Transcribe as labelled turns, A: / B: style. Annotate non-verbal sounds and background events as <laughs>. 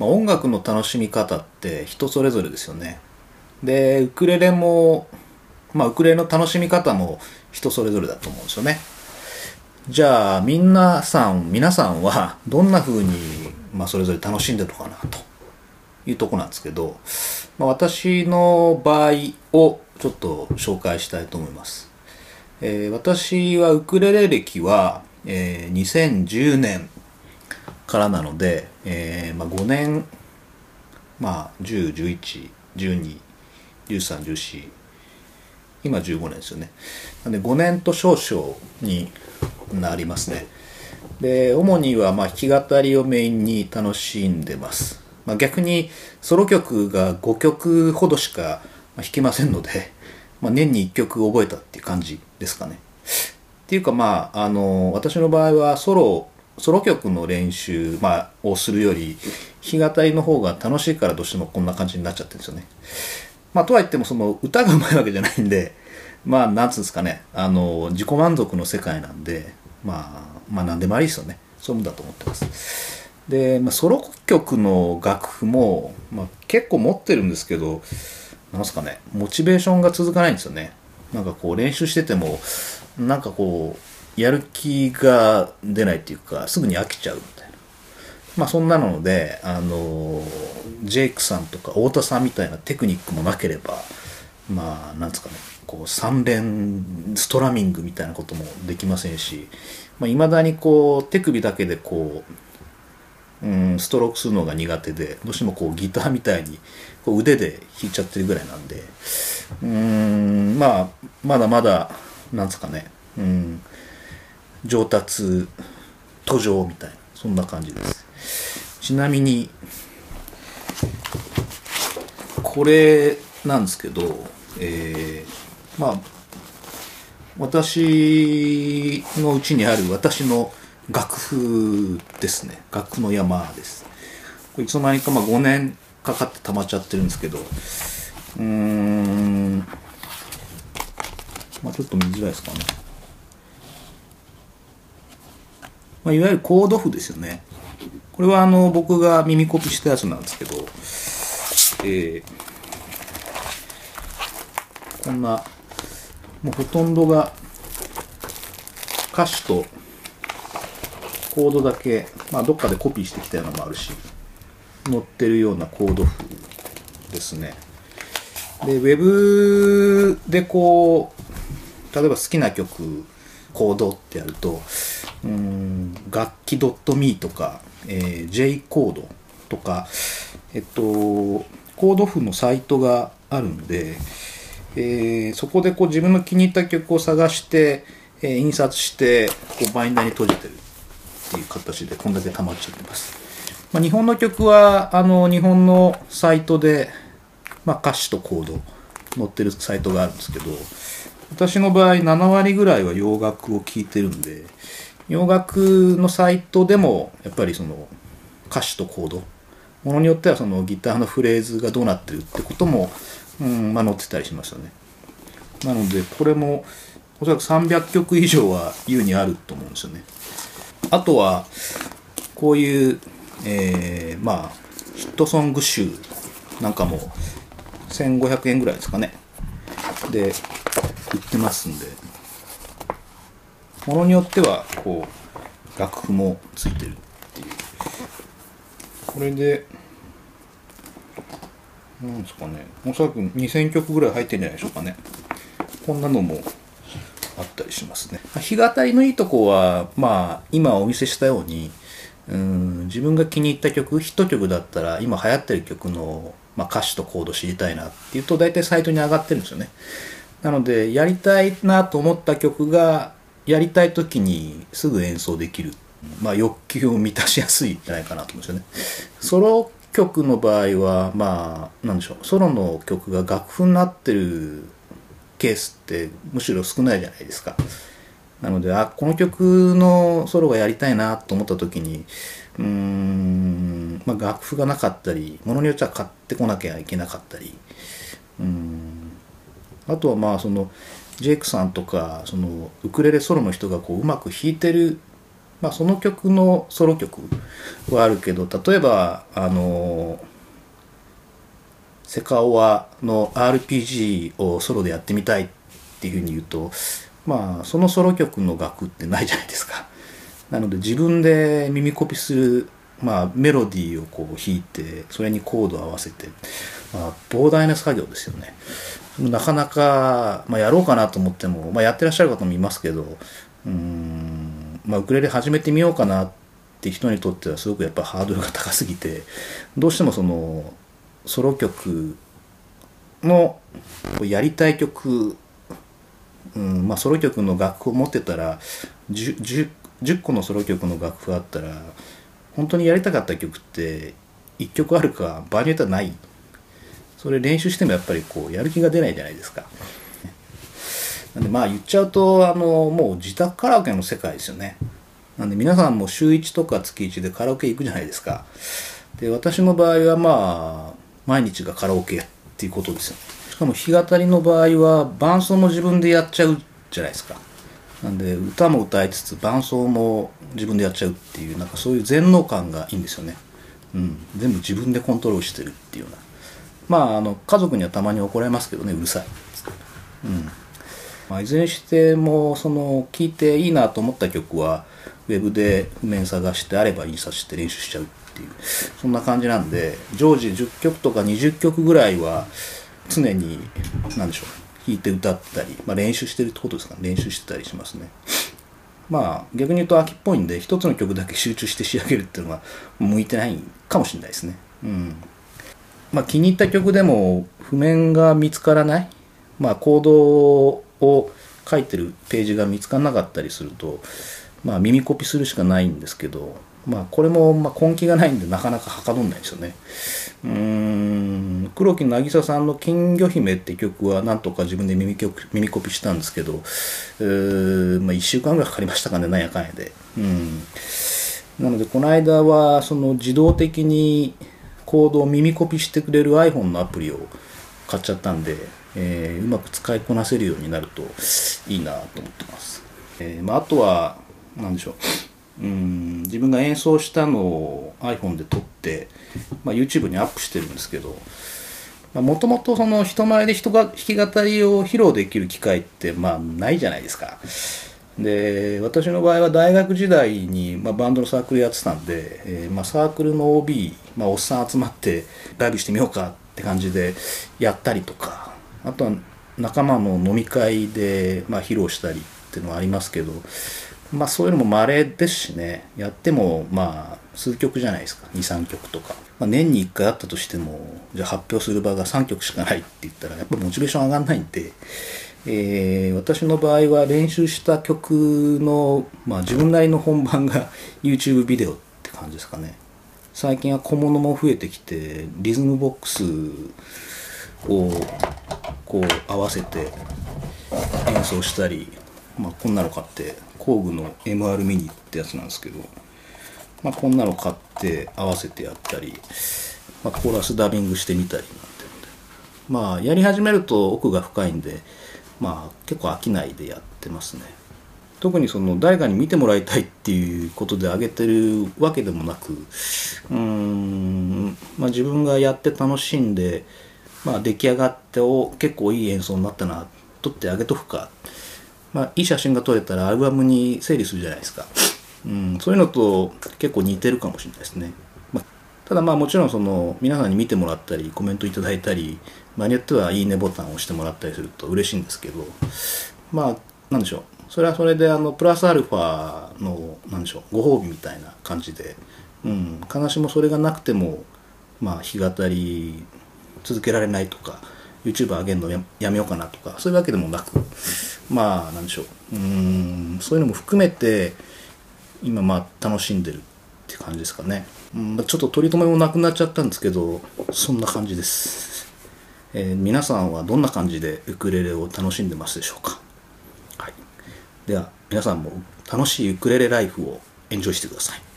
A: まあ、音楽の楽しみ方って人それぞれですよね。で、ウクレレも、まあ、ウクレレの楽しみ方も人それぞれだと思うんですよね。じゃあ、みんなさん、皆さんはどんな風に、まあ、それぞれ楽しんでるのかな、というとこなんですけど、まあ、私の場合をちょっと紹介したいと思います。えー、私はウクレレ歴は、えー、2010年からなので、えーまあ、5年、まあ、10、11、12、13、14、今15年ですよね。なんで5年と少々になりますね。で、主にはまあ弾き語りをメインに楽しんでます。まあ、逆にソロ曲が5曲ほどしか弾けませんので、まあ、年に1曲覚えたっていう感じですかね。っていうかまあ、あの、私の場合はソロソロ曲の練習、まあ、をするより弾き語りの方が楽しいからどうしてもこんな感じになっちゃってるんですよね。まあ、とはいってもその歌がうまいわけじゃないんでまあなんつうんですかねあの自己満足の世界なんで、まあ、まあ何でもありですよねそういうもんだと思ってます。で、まあ、ソロ曲の楽譜も、まあ、結構持ってるんですけどなんすかねモチベーションが続かないんですよね。なんかこう練習しててもなんかこうやる気が出ないっていうかすぐに飽きちゃうみたいな。まあそんなのであのジェイクさんとか太田さんみたいなテクニックもなければまあなんですかねこう3連ストラミングみたいなこともできませんしいまあ、だにこう手首だけでこう、うん、ストロークするのが苦手でどうしてもこうギターみたいにこう腕で弾いちゃってるぐらいなんでうんまあまだまだなんですかねうん上達途上みたいなそんな感じです。ちなみにこれなんですけどえー、まあ私のうちにある私の楽譜ですね。楽譜の山です。いつの間にかまあ5年かかって溜まっちゃってるんですけどうーんまあちょっと見づらいですかね。まあ、いわゆるコード譜ですよね。これはあの僕が耳コピしたやつなんですけど、えー、こんな、もうほとんどが歌詞とコードだけ、まあ、どっかでコピーしてきたようなのもあるし、載ってるようなコード譜ですね。で、ウェブでこう、例えば好きな曲、コードってやると、うん楽器 .me とか、えー、J コードとか、えっと、コード譜のサイトがあるんで、えー、そこでこう自分の気に入った曲を探して、えー、印刷してこうバインダーに閉じてるっていう形でこんだけ溜まっちゃってます。まあ、日本の曲はあの日本のサイトで、まあ、歌詞とコード載ってるサイトがあるんですけど私の場合7割ぐらいは洋楽を聴いてるんで洋楽のサイトでもやっぱりその歌詞とコードものによってはそのギターのフレーズがどうなってるってことも、うんまあ、載ってたりしますよね。なのでこれもおそらく300曲以上は優にあると思うんですよね。あとはこういう、えー、まあヒットソング集なんかも1500円ぐらいですかね。で売ってますんで。ものによってはこう楽譜もついてるっていう。これでなんですかね。おそらく2000曲ぐらい入ってるんじゃないでしょうかね。こんなのもあったりしますね。弾き語りのいいとこはまあ今お見せしたようにうん自分が気に入った曲ヒット曲だったら今流行ってる曲の、まあ、歌詞とコード知りたいなっていうと大体サイトに上がってるんですよね。なのでやりたいなと思った曲がやりたい時にすぐ演奏できる、まあ、欲求を満たしやすいんじゃないかなと思うんですよね。ソロ曲の場合はまあなんでしょうソロの曲が楽譜になってるケースってむしろ少ないじゃないですか。なのであこの曲のソロがやりたいなと思った時にうーん、まあ、楽譜がなかったりものによっては買ってこなきゃいけなかったりうんあとはまあそのジェイクさんとかそのウクレレソロの人がこううまく弾いてるまあ、その曲のソロ曲はあるけど例えばあのセカオワの RPG をソロでやってみたいっていうふうに言うとまあそのソロ曲の楽ってないじゃないですか。なので自分で耳コピする、まあ、メロディーをこう弾いてそれにコードを合わせて、まあ、膨大な作業ですよね。なかなか、まあ、やろうかなと思っても、まあ、やってらっしゃる方もいますけどうんまあウクレレ始めてみようかなって人にとってはすごくやっぱハードルが高すぎてどうしてもそのソロ曲のやりたい曲、うんまあ、ソロ曲の楽譜を持ってたら 10, 10, 個のソロ曲の楽譜あったら本当にやりたかった曲って1曲あるか場合によってはないそれ練習してもやっぱりこうやる気が出ないじゃないですか。なんでまあ言っちゃうとあのもう自宅カラオケの世界ですよね。なんで皆さんも週1とか月1でカラオケ行くじゃないですか。で私の場合はまあ毎日がカラオケっていうことですよ。しかも弾き語りの場合は伴奏も自分でやっちゃうじゃないですか。なんで歌も歌いつつ伴奏も自分でやっちゃうっていうなんかそういう全能感がいいんですよね。うん、全部自分でコントロールしてるっていうような。まああの家族にはたまに怒られますけどねうるさい。うん。まあ、いずれにしてもその聴いていいなと思った曲はウェブで譜面探してあれば印刷して練習しちゃうっていうそんな感じなんで常時10曲とか20曲ぐらいは常に何でしょう弾いて歌ったり、まあ、練習してるってことですかね。練習してたりしますね。まあ逆に言うと秋っぽいんで一つの曲だけ集中して仕上げるっていうのは向いてないかもしれないですね。うん。まあ気に入った曲でも譜面が見つからないまあコードを書いてるページが見つからなかったりすると、まあ、耳コピするしかないんですけど、まあ、これもま根気がないんでなかなかはかどんないですよね。うーん黒木渚さんの「金魚姫」って曲はなんとか自分で耳耳コピしたんですけど、えーまあ、1週間ぐらいかかりましたかねなんやかんやで。うんなのでこの間はその自動的にコードを耳コピしてくれる iPhone のアプリを買っちゃったんでえー、うまく使いこなせるようになるといいなと思ってます。えーまあ、あとは何でしょううん自分が演奏したのを iPhone で撮って、まあ、YouTube にアップしてるんですけどもともとその人前で人が弾き語りを披露できる機会ってまあないじゃないですか。で私の場合は大学時代に、まあ、バンドのサークルやってたんで、えーまあ、サークルの OB、まあ、おっさん集まってライブしてみようかって感じでやったりとかあとは仲間の飲み会で、ま、披露したりっていうのはありますけど、まあ、そういうのも稀ですしね。やってもまあ数曲じゃないですか。23曲とか、ま、年に1回あったとしてもじゃあ発表する場が3曲しかないって言ったらやっぱモチベーション上がんないんで、えー、私の場合は練習した曲の、まあ、自分なりの本番が <laughs> YouTube ビデオって感じですかね。最近は小物も増えてきてリズムボックスをこう合わせて演奏したり、まあ、こんなの買って工具の MR ミニってやつなんですけど、まあ、こんなの買って合わせてやったり、まあ、コーラスダビングしてみたりなんてまあやり始めると奥が深いんでまあ結構飽きないでやってますね。特にその誰かに見てもらいたいっていうことで上げてるわけでもなくうん、まあ、自分がやって楽しんでまあ、出来上がってお結構いい演奏になったな撮ってあげとくか、まあ、いい写真が撮れたらアルバムに整理するじゃないですか、うん、そういうのと結構似てるかもしれないですね、ただまあもちろんその皆さんに見てもらったりコメントいただいたり場合によってはいいねボタンを押してもらったりすると嬉しいんですけどまあなんでしょう。それはそれであのプラスアルファのなんでしょうご褒美みたいな感じで、うん、必ずしもそれがなくてもまあ弾き語り続けられないとか YouTube 上げるのややめようかなとかそういうわけでもなくまあなんでしょう。うんそういうのも含めて今まあ楽しんでるって感じですかね、うん、ちょっと取り留めもなくなっちゃったんですけどそんな感じです、えー、皆さんはどんな感じでウクレレを楽しんでますでしょうか、はい、では皆さんも楽しいウクレレライフをエンジョイしてください。